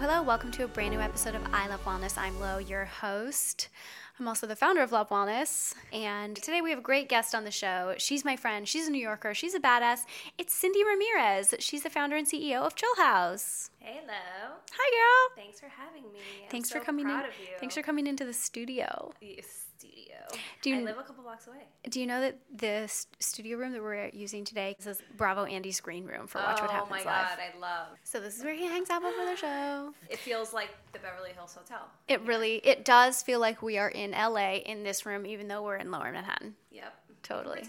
hello. Welcome to a brand new episode of I Love Wellness. I'm Lo, your host. I'm also the founder of Love Wellness. And today we have a great guest on the show. She's my friend. She's a New Yorker. She's a badass. It's Cyndi Ramirez. She's the founder and CEO of Chill House. Hello. Hi, girl. Thanks for having me. I'm Thanks so for coming in. Thanks for coming into the studio. the studio. Do you- I live a couple blocks away. Do you know that the studio room that we're using today is Bravo Andy's green room for Watch What Happens Live? oh my Live? god, I love. So this is where he hangs out before the show. It feels like the Beverly Hills Hotel. It really, it does feel like we are in LA in this room, even though we're in Lower Manhattan. Yep. Totally.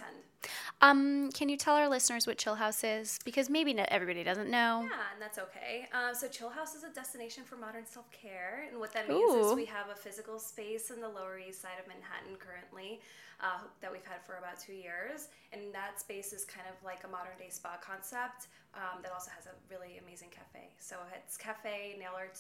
Um, can you tell our listeners what Chill House is? Because maybe not everybody doesn't know. Yeah, and that's okay. Um, so Chill House is a destination for modern self-care, and what that means is we have a physical space in the Lower East Side of Manhattan currently uh, that we've had for about two years, and that space is kind of like a modern-day spa concept um, that also has a really amazing cafe. So it's cafe, nail art,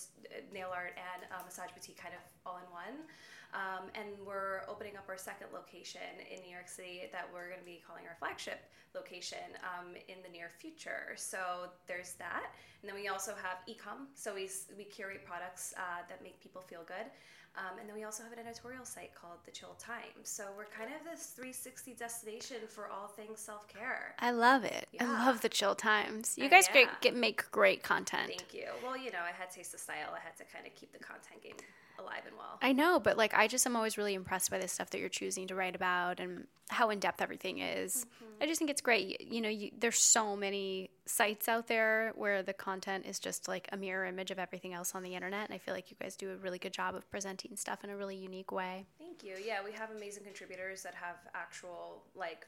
nail art, and uh, massage boutique kind of all in one. Um, and we're opening up our second location in New York City that we're going to be calling our flagship location um, in the near future. So there's that. And then we also have ecom. So we, we curate products uh, that make people feel good. Um, and then we also have an editorial site called The Chill Times. So we're kind of this 360 destination for all things self care. I love it. I love the chill times. You Uh, guys great, yeah. get make great content. Thank you. Well, you know, I had Taste of Style. I had to kind of keep the content game alive and well. I know, but like I just am always really impressed by the stuff that you're choosing to write about and how in depth everything is. Mm-hmm. I just think it's great. You, you know, you, there's so many sites out there where the content is just like a mirror image of everything else on the internet, and I feel like you guys do a really good job of presenting stuff in a really unique way. Thank you. Yeah, we have amazing contributors that have actual like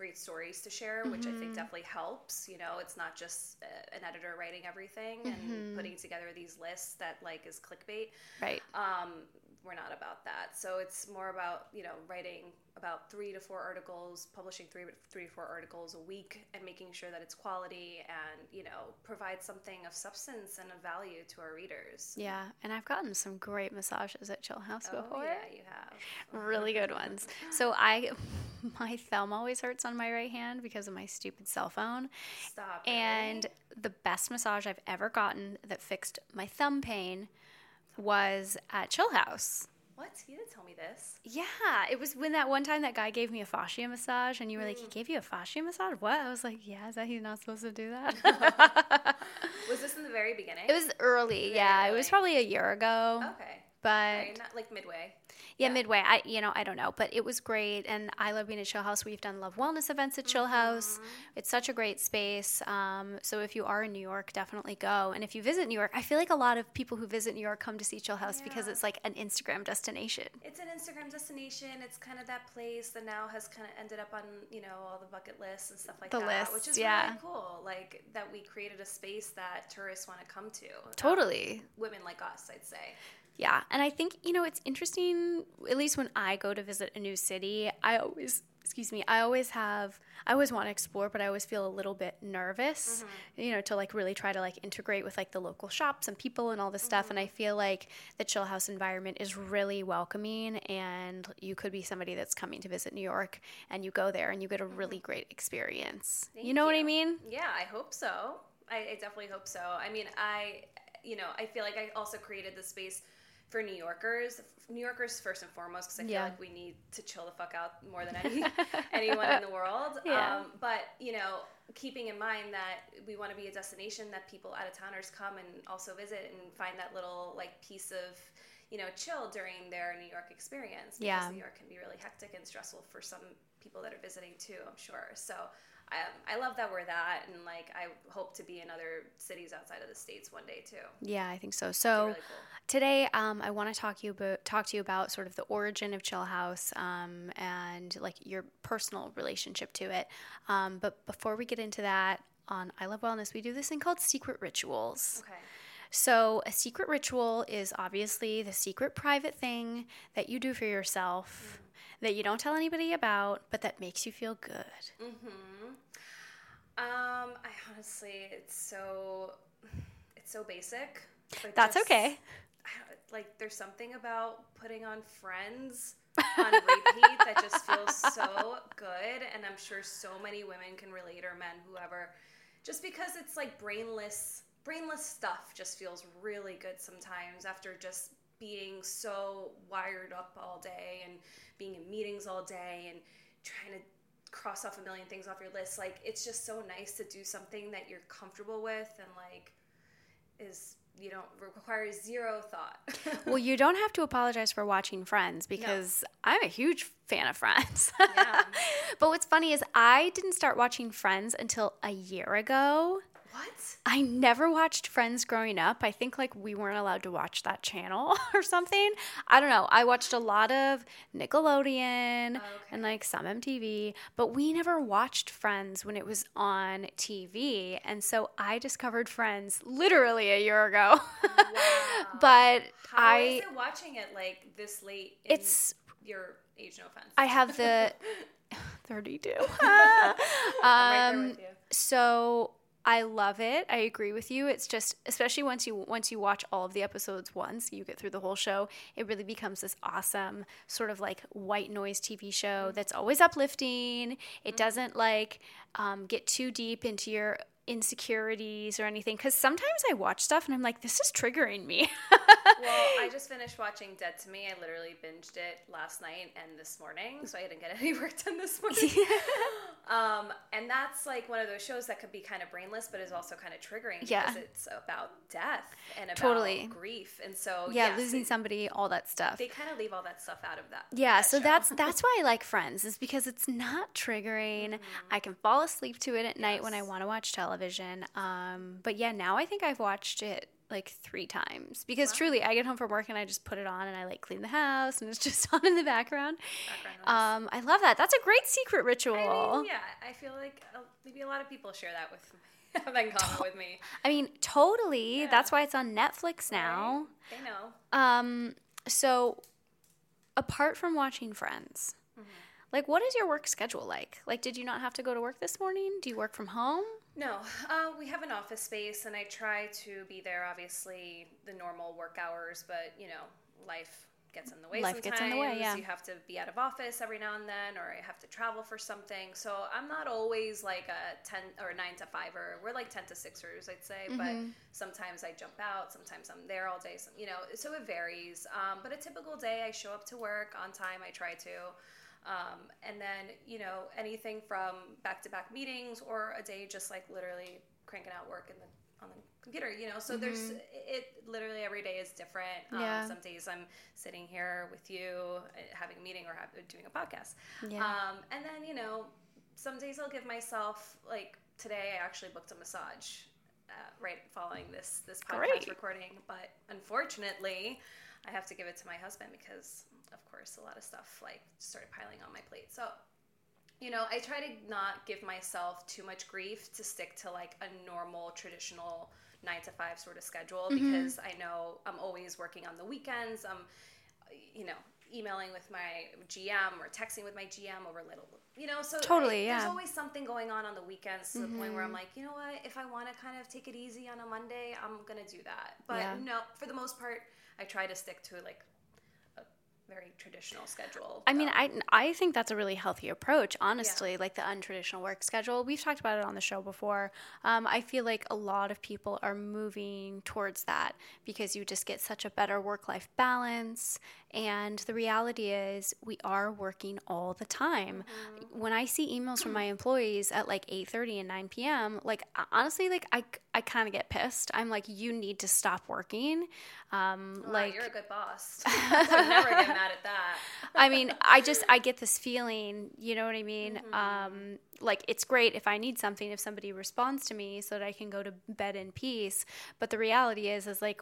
great stories to share, which I think definitely helps. You know, it's not just uh, an editor writing everything and putting together these lists that like is clickbait. Right. Um, we're not about that. So it's more about you know writing about three to four articles, publishing three three to four articles a week, and making sure that it's quality and you know provide something of substance and of value to our readers. Yeah, and I've gotten some great massages at Chill House Oh before. yeah, you have. really good ones. So I, my thumb always hurts on my right hand because of my stupid cell phone. Stop. And really? the best massage I've ever gotten that fixed my thumb pain was at Chill House. what? You didn't tell me this. Yeah, it was when that one time that guy gave me a fascia massage, and you were like, "He Mm. gave you a fascia massage? What?" I was like, "Yeah, is that he's not supposed to do that?" Was this in the very beginning? it was early, yeah. It was probably a year ago, Okay. But not like midway. Yeah, midway. I you know I don't know, but it was great, and I love being at Chill House. We've done love wellness events at Chill House. It's such a great space. Um, so if you are in New York, definitely go. And if you visit New York, I feel like a lot of people who visit New York come to see Chill House because it's like an Instagram destination. It's an Instagram destination. It's kind of that place that now has kind of ended up on you know all the bucket lists and stuff like The that, which is yeah. really cool. Like that we created a space that tourists want to come to. Um, Totally. women like us, I'd say. Yeah, and I think you know it's interesting. At least when I go to visit a new city, I always, excuse me, I always have, I always want to explore, but I always feel a little bit nervous, mm-hmm. you know, to like really try to like integrate with like the local shops and people and all this stuff. And I mm-hmm. feel like the chill house environment is really welcoming, and you could be somebody that's coming to visit New York, and you go there and you get a really mm-hmm. great experience. you Thank know what I mean? Yeah, I hope so. I, I definitely hope so. I mean, I, you know, I feel like I also created the space for New Yorkers, New Yorkers first and foremost, because I feel like we need to chill the fuck out more than any anyone in the world. Yeah. Um, but you know, keeping in mind that we want to be a destination that people out of towners come and also visit and find that little like piece of you know chill during their New York experience. Because Yeah. New York can be really hectic and stressful for some people that are visiting too. I'm sure. So. I, I love that we're that, and like I hope to be in other cities outside of the states one day too. Yeah, I think so. So really cool. today, um, I want to talk you about talk to you about sort of the origin of Chill House um, and like your personal relationship to it. Um, but before we get into that, on I Love Wellness, we do this thing called secret rituals. Okay. So a secret ritual is obviously the secret private thing that you do for yourself. That you don't tell anybody about, but that makes you feel good. Mm-hmm. Um, I honestly, it's so, it's so basic. but That's just- okay. I Like, there's something about putting on Friends on repeat that just feels so good, and I'm sure so many women can relate, or men, whoever, just because it's like brainless brainless stuff just feels really good sometimes after just being so wired up all day and being in meetings all day and trying to cross off a million things off your list. Like it's just so nice to do something that you're comfortable with and like is you don't require zero thought. well, you don't have to apologize for watching Friends because no. I'm a huge fan of Friends. Yeah. but what's funny is I didn't start watching Friends until a year ago. What? I never watched Friends growing up. I think like we weren't allowed to watch that channel or something. I don't know. I watched a lot of Nickelodeon oh, okay. and like some MTV, but we never watched Friends when it was on TV. And so I discovered Friends literally a year ago. Wow. but How I is watching it like this late it's your age no offense. I have the 32. um, right so I love it. I agree with you. It's just especially once you once you watch all of the episodes once, you get through the whole show, it really becomes this awesome sort of like white noise TV show mm-hmm. that's always uplifting. It mm-hmm. doesn't like um, get too deep into your insecurities or anything because sometimes I watch stuff and I'm like, this is triggering me. well, I just finished watching Dead to Me. I literally binged it last night and this morning, so I didn't get any work done this morning. um, and that's like one of those shows that could be kind of brainless, but is also kind of triggering yeah. because it's about death and about totally. grief, and so yeah, yes, losing somebody, all that stuff. They kind of leave all that stuff out of that. Yeah, that so show. that's that's why I like Friends is because it's not triggering. Mm-hmm. I can fall asleep to it at yes. night when I want to watch television. Um, but yeah, now I think I've watched it like three times because wow. truly I get home from work and I just put it on and I like clean the house and it's just on in the background. background um, I love that. That's a great secret ritual. I mean, yeah, I feel like uh, maybe a lot of people share that with have in common with me. I mean, totally. Yeah. That's why it's on Netflix now. Right. They know. Um, so apart from watching Friends, mm-hmm. like what is your work schedule like? Like, did you not have to go to work this morning? Do you work from home? No, uh, we have an office space, and I try to be there. Obviously, the normal work hours, but you know, life gets in the way. Life sometimes. gets in the way. Yeah, you have to be out of office every now and then, or I have to travel for something. So I'm not always like a ten or nine to fiver. We're like ten to sixers, I'd say. Mm-hmm. But sometimes I jump out. Sometimes I'm there all day. Some, you know, so it varies. Um, but a typical day, I show up to work on time. I try to. Um, and then, you know, anything from back to back meetings or a day just like literally cranking out work in the on the computer, you know. So mm-hmm. there's it literally every day is different. Um, yeah. Some days I'm sitting here with you uh, having a meeting or have, doing a podcast. Yeah. Um, and then you know, some days I'll give myself like today I actually booked a massage uh, right following this this podcast Great. recording, but unfortunately I have to give it to my husband because of course, a lot of stuff like started piling on my plate. So, you know, I try to not give myself too much grief to stick to like a normal, traditional nine to five sort of schedule mm-hmm. because I know I'm always working on the weekends. I'm, you know, emailing with my GM or texting with my GM over little, you know, so totally, yeah. There's always something going on on the weekends to mm-hmm. the point where I'm mm-hmm. like, you know what, if I want to kind of take it easy on a Monday, I'm gonna do that. But yeah. no, for the most part, I try to stick to like very traditional schedule. I mean, I I think that's a really healthy approach, honestly. Yeah. Like the untraditional work schedule. We've talked about it on the show before. Um, I feel like a lot of people are moving towards that because you just get such a better work life balance. And the reality is, we are working all the time. Mm-hmm. When I see emails from my employees at like 8:30 and 9 p.m., like honestly, like I I kind of get pissed. I'm like, you need to stop working. Um, wow, like you're a good boss. I never get mad at that. I mean, I just I get this feeling. You know what I mean? Mm-hmm. Um, like it's great if I need something, if somebody responds to me, so that I can go to bed in peace. But the reality is, is like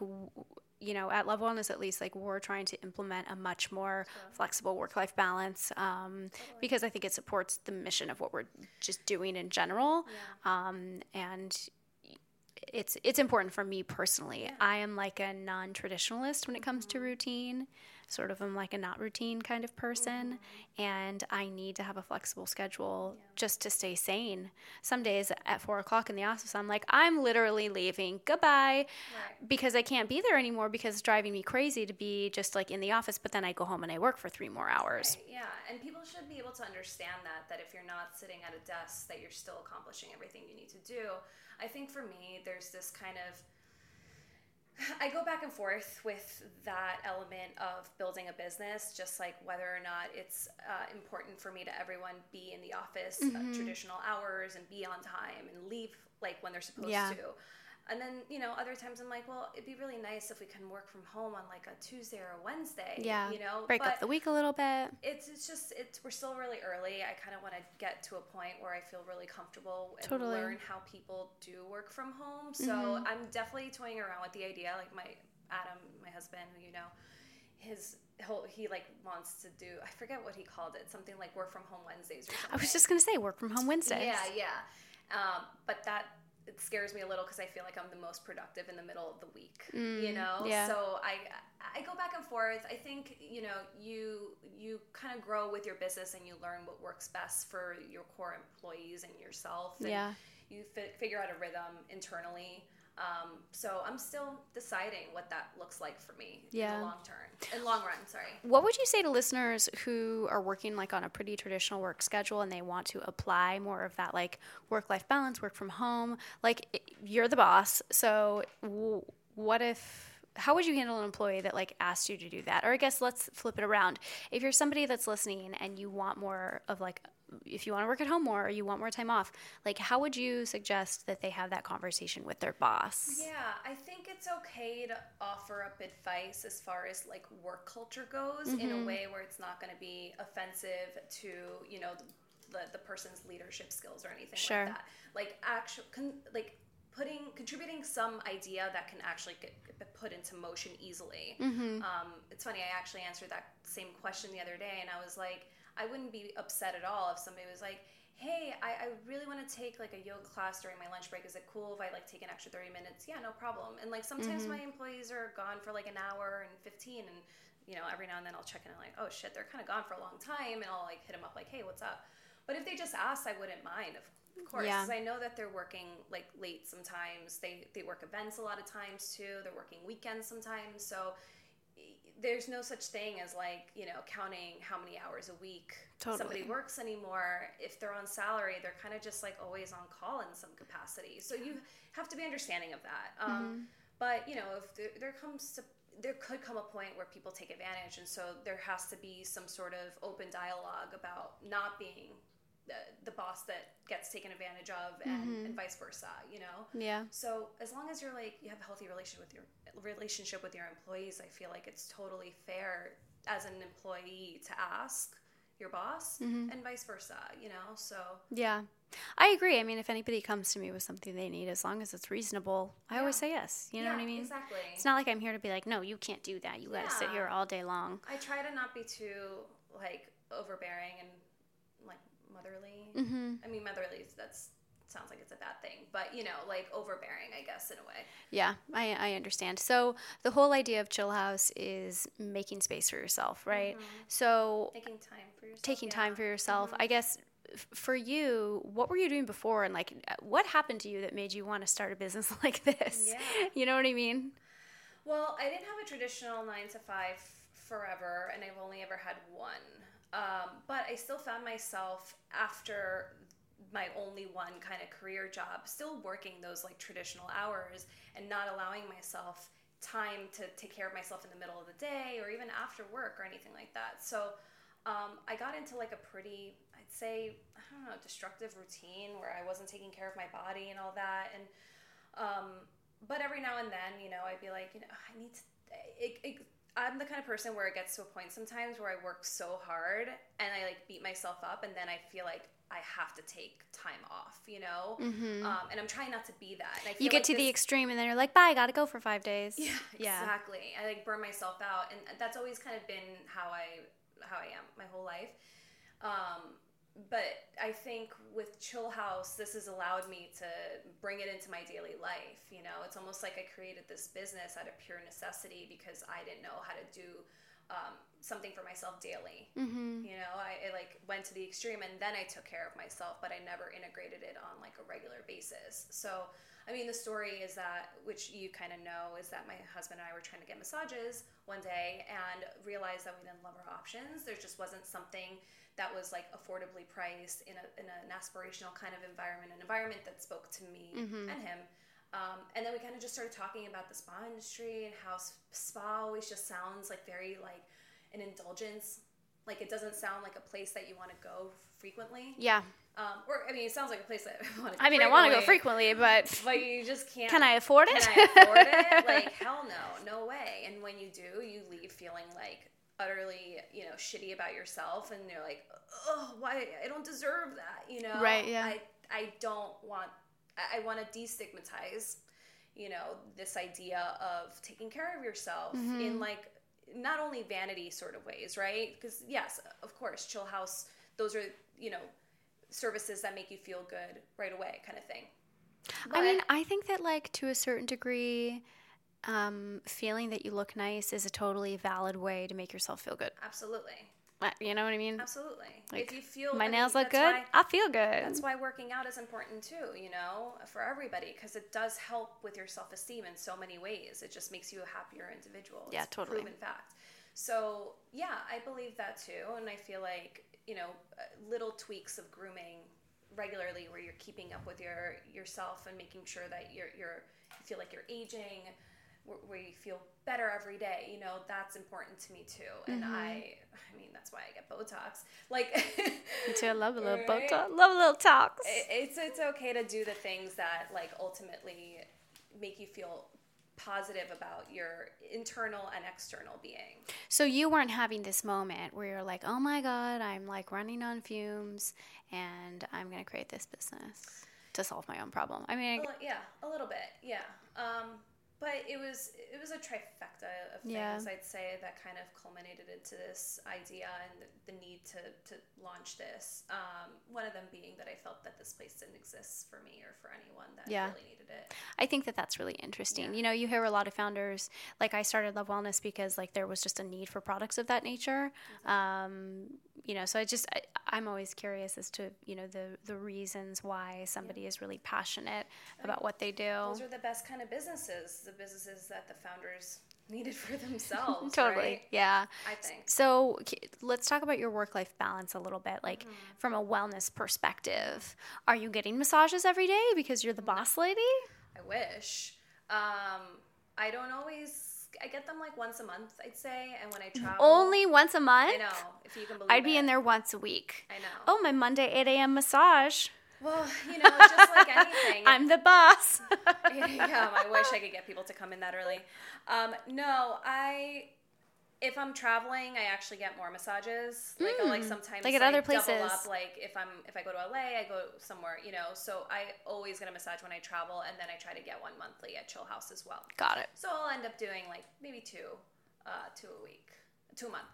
you know, at Love Wellness at least, like we're trying to implement a much more flexible work life balance um, because I think it supports the mission of what we're just doing in general. Yeah. Um, and it's it's important for me personally. Yeah. I am like a non traditionalist when it comes mm-hmm. to routine. Sort of am like a not routine kind of person mm-hmm. and I need to have a flexible schedule yeah. just to stay sane. Some days at four o'clock in the office, I'm like, I'm literally leaving. Goodbye. Right. Because I can't be there anymore because it's driving me crazy to be just like in the office, but then I go home and I work for three more hours. Right. Yeah. And people should be able to understand that, that if you're not sitting at a desk, that you're still accomplishing everything you need to do. I think for me, there's this kind of I go back and forth with that element of building a business, just like whether or not it's uh, important for me to everyone be in the office uh, mm-hmm. traditional hours and be on time and leave like when they're supposed yeah. to. And then, you know, other times I'm like, well, it'd be really nice if we can work from home on like a Tuesday or a Wednesday. Yeah. You know, break but up the week a little bit. It's it's just it's we're still really early. I kind of want to get to a point where I feel really comfortable and totally. learn how people do work from home. So mm-hmm. I'm definitely toying around with the idea. Like my Adam, my husband, you know, his he like wants to do I forget what he called it something like work from home Wednesdays or something. I was just gonna say work from home Wednesdays. Yeah, yeah. Um, but that it scares me a little because I feel like I'm the most productive in the middle of the week. Mm, you know, yeah. so I I go back and forth. I think you know you you kind of grow with your business and you learn what works best for your core employees and yourself. And yeah. You fi- figure out a rhythm internally. Um, so I'm still deciding what that looks like for me yeah. in the long term, in long run. Sorry. What would you say to listeners who are working like on a pretty traditional work schedule and they want to apply more of that like work life balance, work from home? Like you're the boss, so w- what if? How would you handle an employee that like asked you to do that? Or I guess let's flip it around. If you're somebody that's listening and you want more of like if you want to work at home more or you want more time off, like how would you suggest that they have that conversation with their boss? Yeah, I think it's okay to offer up advice as far as like work culture goes mm-hmm. in a mm-hmm. way where it's not going to be offensive to, you know, the, the person's leadership skills or anything sure. like that. Like actual con- like putting contributing some idea that can actually get, get put into motion easily. Mm-hmm. Um, it's funny, I actually answered that same question the other day and I was like, I wouldn't be upset at all if somebody was like, hey, I, I really want to take like a yoga class during my lunch break. Is it cool if I like take an extra 30 minutes? Yeah, no problem. And like sometimes mm-hmm. my employees are gone for like an hour and 15 and you know, every now and then I'll check in and like, oh shit, they're kind of gone for a long time. And I'll like hit them up like, hey, what's up? But if they just asked, I wouldn't mind. Of course, because yeah. I know that they're working like late sometimes. They they work events a lot of times too. They're working weekends sometimes. So there's no such thing as like you know counting how many hours a week totally. somebody works anymore if they're on salary they're kind of just like always on call in some capacity so you have to be understanding of that um, mm-hmm. but you know if there, there comes to there could come a point where people take advantage and so there has to be some sort of open dialogue about not being the boss that gets taken advantage of and, mm-hmm. and vice versa you know? Yeah. So as long as you're like you have a healthy relationship with your relationship with your employees i feel like it's totally fair as an employee to ask your boss mm-hmm. and vice versa you know? So yeah. I agree. I mean if anybody comes to me with something they need as long as it's reasonable i yeah. always say yes. You know yeah, what i mean? exactly. It's not like i'm here to be like no you can't do that. You yeah. gotta sit here all day long. I try to not be too like overbearing and motherly. Mm-hmm. I mean, motherly. That's sounds like it's a bad thing, but you know, like overbearing, I guess, in a way. Yeah, I, I understand. So the whole idea of Chill House is making space for yourself, right? Mm-hmm. So taking time for yourself. Taking yeah. time for yourself. Mm-hmm. I guess for you, what were you doing before, and like, what happened to you that made you want to start a business like this? Yeah. You know what I mean? Well, I didn't have a traditional nine to five forever, and I've only ever had one. Um, but I still found myself after my only one kind of career job, still working those like traditional hours and not allowing myself time to take care of myself in the middle of the day or even after work or anything like that. So um, I got into like a pretty, I'd say, I don't know, destructive routine where I wasn't taking care of my body and all that. And, um, but every now and then, you know, I'd be like, you know, I need to, it, it I'm the kind of person where it gets to a point sometimes where I work so hard and I like beat myself up, and then I feel like I have to take time off, you know? Mm-hmm. Um, and I'm trying not to be that. you get like to this, the extreme and then you're like, bye, I gotta go for five days. Yeah, yeah, exactly. I like burn myself out. And that's always kind of been how I, how I am my whole life. Um, but I think with Chill House, this has allowed me to bring it into my daily life. You know, it's almost like I created this business out of pure necessity because I didn't know how to do um, something for myself daily. Mm-hmm. You know, I, I like went to the extreme and then I took care of myself, but I never integrated it on like a regular basis. So, I mean, the story is that, which you kind of know, is that my husband and I were trying to get massages one day and realized that we didn't love our options. There just wasn't something that was like affordably priced in, a, in an aspirational kind of environment, an environment that spoke to me Mhm. and him. Um, and then we kind of just started talking about the spa industry and how spa always just sounds like very like an indulgence. Like it doesn't sound like a place that you want to go frequently. Yeah. Um, or I mean, it sounds like a place that I want to. I mean, I want to go frequently, but but you just can't. can I afford it? Can I afford it? Like hell no, no way. And when you do, you leave feeling like utterly, you know, shitty about yourself, and you're like, oh, why? I don't deserve that. You know? Right, yeah. I I don't want. I, I want to destigmatize, you know, this idea of taking care of yourself Mm-hmm. in like not only vanity sort of ways, right? Because yes, of course, chill house. Those are you know services that make you feel good right away, kind of thing. I mean, I think that like to a certain degree, um, feeling that you look nice is a totally valid way to make yourself feel good. absolutely. Uh, You know what I mean? Absolutely. Like, if you feel My I mean, nails look good. why- I feel good. that's why working out is important too, you know, for everybody because it does help with your self-esteem in so many ways. It just makes you a happier individual. Yeah, It's totally. Proven fact. So yeah, I believe that too, and I feel like you know, uh, little tweaks of grooming regularly, where you're keeping up with your yourself and making sure that you're you're you feel like you're aging, where, where feel better every day. You know, that's important to me too, and Mm-hmm. I, I mean, that's why I get Botox. Like, Me too. I love a little Right? Botox. Love a little talks. it- it's it's okay to do the things that like ultimately make you feel positive about your internal and external being. So you weren't having this moment where you're like, "Oh my god, I'm like running on fumes, and I'm gonna create this business to solve my own problem." I mean, yeah, a little bit, yeah. Um, but it was it was a trifecta of things Yeah. I'd say that kind of culminated into this idea and the, the need to to launch this. Um, one of them being that I felt that this place didn't exist for me or for anyone that Yeah. really needed it. I think that that's really interesting. Yeah. You know, you hear a lot of founders like I started Love Wellness because like there was just a need for products of that nature. Um, you know, so I just I, I'm always curious as to you know the the reasons why somebody is really passionate about what they do. Those are the best kind of businesses, the businesses that the founders needed for themselves. totally, right? yeah. I think. So let's talk about your work life balance a little bit, like Mm-hmm. from a wellness perspective. Are you getting massages every day because you're the boss lady? I wish. Um, I don't always. I get them like once a month, I'd say, and when I travel, Only once a month? I know if you can believe I'd be it. in there once a week. I know. Oh, my Monday 8 a.m. massage. Well, you know, just like anything. I'm the boss. yeah, I wish I could get people to come in that early. Um, no, I. If I'm traveling, I actually get more massages. Like, I'll, like Mm, sometimes like at other double places. up. Like if I'm if I go to LA, I go somewhere. You know, so I always get a massage when I travel, and then I try to get one monthly at Chill House as well. Got it. So I'll end up doing like maybe two, uh, two a week, two a month.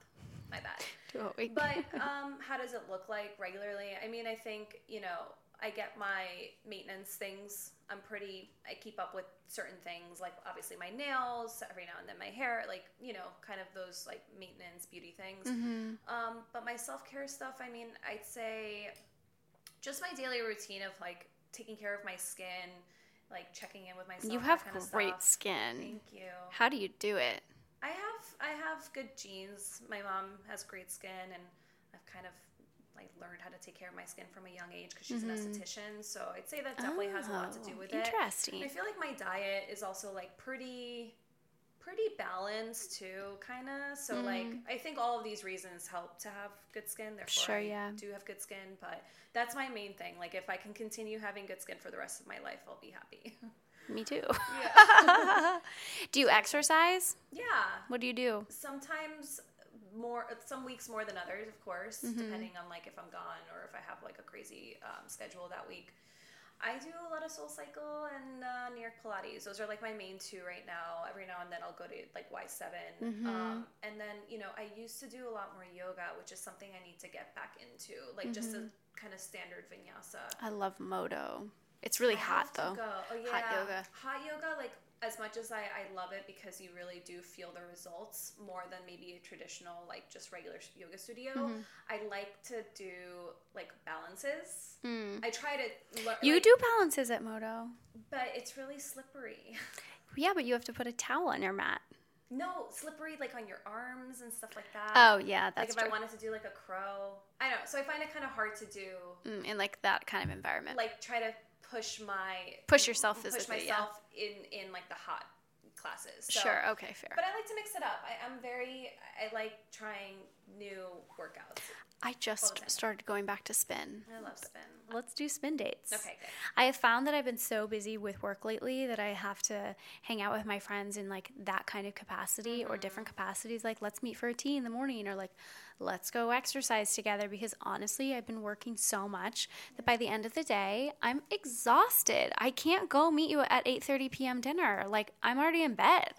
My bad. Two a week. But um, how does it look like regularly? I mean, I think you know I get my maintenance things. I'm pretty. I keep up with certain things, like obviously my nails. Every now and then my hair, like you know, kind of those like maintenance beauty things. Mhm. Um, but my self care stuff. I mean, I'd say just my daily routine of like taking care of my skin, like checking in with myself. You have great skin. Thank you. How do you do it? I have I have good genes. My mom has great skin, and I've kind of like learned how to take care of my skin from a young age because she's an esthetician. So I'd say that definitely has a lot to do Oh, with it. Interesting. I feel like my diet is also like pretty pretty balanced too, kind of. So like I think all of these reasons help to have good skin. Therefore, Mm. Sure, I yeah. do have good skin. But that's my main thing. Like if I can continue having good skin for the rest of my life, I'll be happy. Me too. Yeah. do you exercise? yeah. What do you do? sometimes more some weeks more than others of course Mm-hmm. depending on like if i'm gone or if i have like a crazy um, schedule that week i do a lot of soul cycle and uh, new york pilates those are like my main two right now every now and then i'll go to like y7 Mm-hmm. um, and then you know i used to do a lot more yoga which is something i need to get back into like just Mm-hmm. a kind of standard vinyasa I love Modo. It's really I hot though. Oh, yeah. Hot yoga. Hot yoga, like as much as I, I love it because you really do feel the results more than maybe a traditional like just regular yoga studio. Mm-hmm. I like to do like balances. I try to. Mm. You like- do balances at Modo. but it's really slippery. Yeah, but you have to put a towel on your mat. No, slippery like on your arms and stuff like that. Oh yeah, that's like if true. I wanted to do like a crow, I don't know. So I find it kind of hard to do. Mm, in like that kind of environment. Like try to push my Push yourself push physically, yeah. myself in in like the hot classes. So- sure. Okay. Fair. But I like to mix it up. I, I'm very. I like trying new workouts. I just started going back to spin. I love spin. Let's do spin dates. Okay, good. I have found that I've been so busy with work lately that I have to hang out with my friends in like that kind of capacity or mm-hmm. different capacities. Like, let's meet for a tea in the morning, or like, let's go exercise together. Because honestly, I've been working so much that by the end of the day, I'm exhausted. I can't go meet you at 8:30 p.m. dinner. Like, I'm already in bed.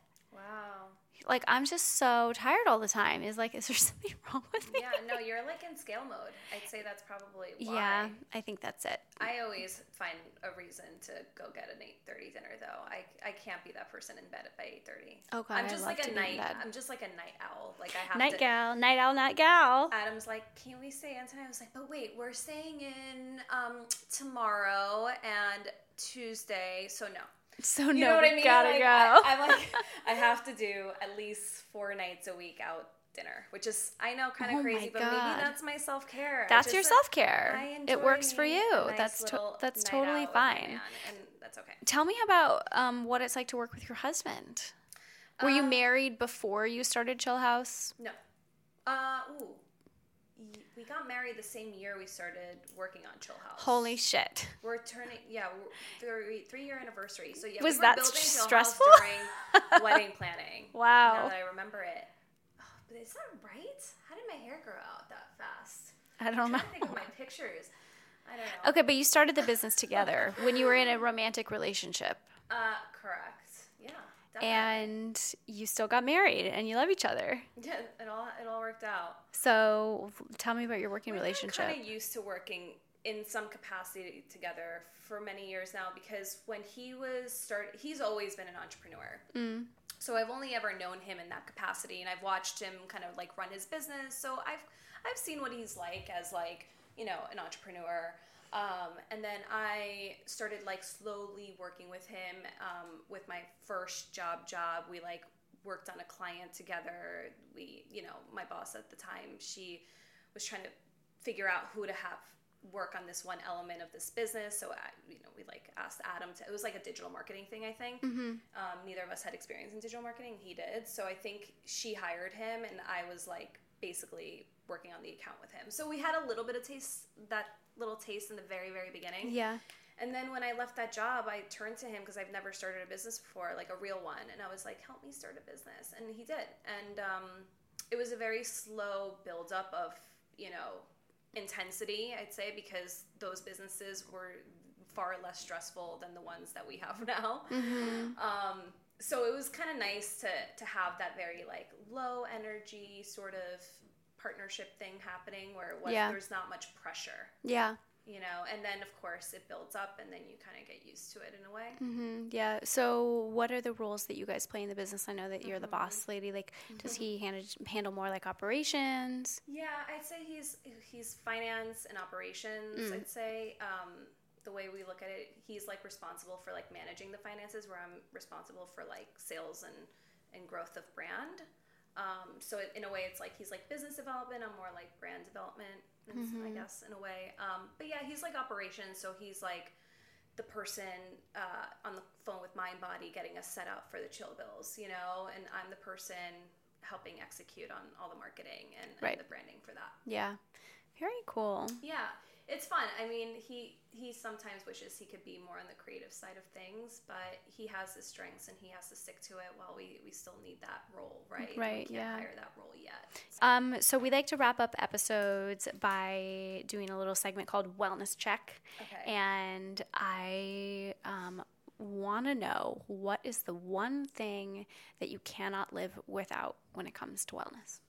Like, I'm just so tired all the time. Is like, is there something wrong with me? Yeah. No, you're like in scale mode. I'd say that's probably why. Yeah, I think that's it. I always find a reason to go get an eight thirty dinner though. I, I can't be that person in bed by eight thirty. Oh, I'm just like a night. I'm just like a night owl. Like I have Night to. gal, night owl, night gal. Adam's like, can we stay in tonight? I was like, but wait, we're staying in um, tomorrow and Tuesday, so no. So You no, know what I mean? gotta like, go. I, am like, I have to do at least four nights a week out dinner, which is I know kind of Oh crazy, but maybe that's my self care. That's your self care. It works for you. nice that's to- that's totally out with my fine. man, and that's okay. Tell me about um, what it's like to work with your husband. Were you Um, married before you started Chill House? No. Uh, ooh. We got married the same year we started working on Chill House. Holy shit! We're turning, yeah, three, three year anniversary. So yeah, Was we were that building Chill House stressful? during wedding planning. Wow. Now that I remember it. Oh, but is that right? How did my hair grow out that fast? I don't know. think of my pictures. I don't know. Okay, but you started the business together when you were in a romantic relationship, Uh, correct. Definitely. and you still got married, and you love each other. yeah, it all it all worked out. So, tell me about your working We've relationship. kind of used to working in some capacity together for many years now because when he was start, he's always been an entrepreneur. Mm. So I've only ever known him in that capacity, and I've watched him kind of like run his business. So I've I've seen what he's like as like you know an entrepreneur. Um, and then I started like slowly working with him um, with my first job. Job we like worked on a client together. We you know my boss at the time she was trying to figure out who to have work on this one element of this business. So I, you know, we like asked Adam to. It was like a digital marketing thing, I think. Um, neither of us had experience in digital marketing. He did. So I think she hired him, and I was like basically working on the account with him. So we had a little bit of taste, that little taste in the very, very beginning. Yeah. And then when I left that job, I turned to him because I've never started a business before, like a real one. And I was like, help me start a business. And he did. And um, it was a very slow buildup of, you know, intensity, I'd say, because those businesses were far less stressful than the ones that we have now. Um, so it was kind of nice to, to have that very like low energy sort of partnership thing happening where it was, Yeah. there's not much pressure Yeah. you know and then of course it builds up and then you kind of get used to it in a way hmm Yeah. So, what are the roles that you guys play in the business? I know that you're the boss lady. Like, does he handle handle more like operations? yeah i'd say he's he's finance and operations i'd say um, the way we look at it he's like responsible for like managing the finances where i'm responsible for like sales and and growth of brand um, so in a way it's like he's like business development i'm more like brand development it's- i guess in a way um, but yeah he's like operations so he's like the person uh, on the phone with mind body getting us set up for the chill bills you know and i'm the person helping execute on all the marketing and, and Right. the branding for that Yeah. Very cool. yeah it's fun i mean he he sometimes wishes he could be more on the creative side of things but he has his strengths and he has to stick to it while we we still need that role right we Right, can't yeah. hire that role yet Um, so we like to wrap up episodes by doing a little segment called Wellness Check. Okay. And I um, want to know what is the one thing that you cannot live without when it comes to wellness?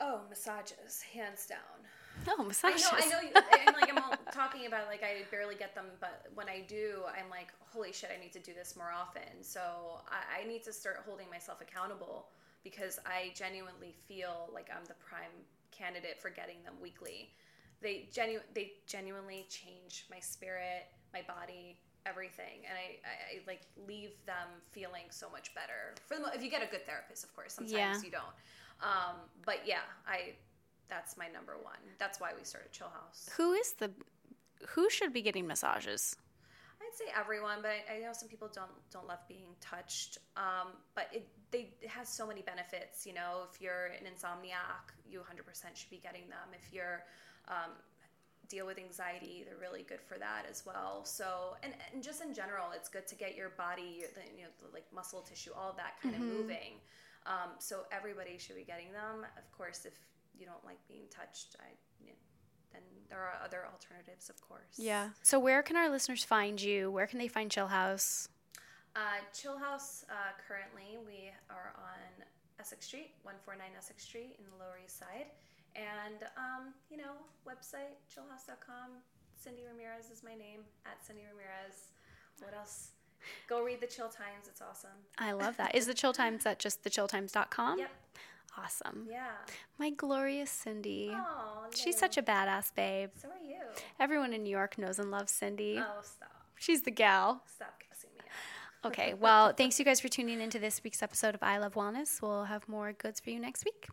oh massages hands down Oh, massages. I know, I know. I'm like, I'm talking about like I barely get them, but when I do, I'm like, holy shit, I need to do this more often. So I, I need to start holding myself accountable because I genuinely feel like I'm the prime candidate for getting them weekly. They genu- they genuinely change my spirit, my body, everything, and I, I, I like leave them feeling so much better. For the mo- if you get a good therapist, of course. Sometimes Yeah. you don't. Um, but yeah, I that's my number one. That's why we started Chill House. Who is the who should be getting massages? I'd say everyone, but I, I know some people don't don't love being touched. Um, but it they it has so many benefits. You know, if you're an insomniac, you 100% should be getting them. If you're um, deal with anxiety, they're really good for that as well. So, and, and just in general, it's good to get your body, your, the, you know, the, like muscle tissue, all that kind of moving. Um, so everybody should be getting them. Of course, if you don't like being touched, I, you know, then there are other alternatives, of course. Yeah. So where can our listeners find you? Where can they find Chill House? Uh, Chill House, uh, currently, we are on Essex Street, 149 Essex Street in the Lower East Side. And, um, you know, website, chillhouse.com. Cyndi Ramirez is my name, at Cyndi Ramirez. What else? Go read the Chill Times, it's awesome. I love that. Is the Chill Times at just thechilltimes.com? Yep. Awesome. Yeah. My glorious Cyndi. Oh, She's such a badass babe. So are you. Everyone in New York knows and loves Cyndi. Oh, stop. She's the gal. Stop cussing me out. Okay, well, thanks you guys for tuning into this week's episode of I Love Wellness. We'll have more goods for you next week.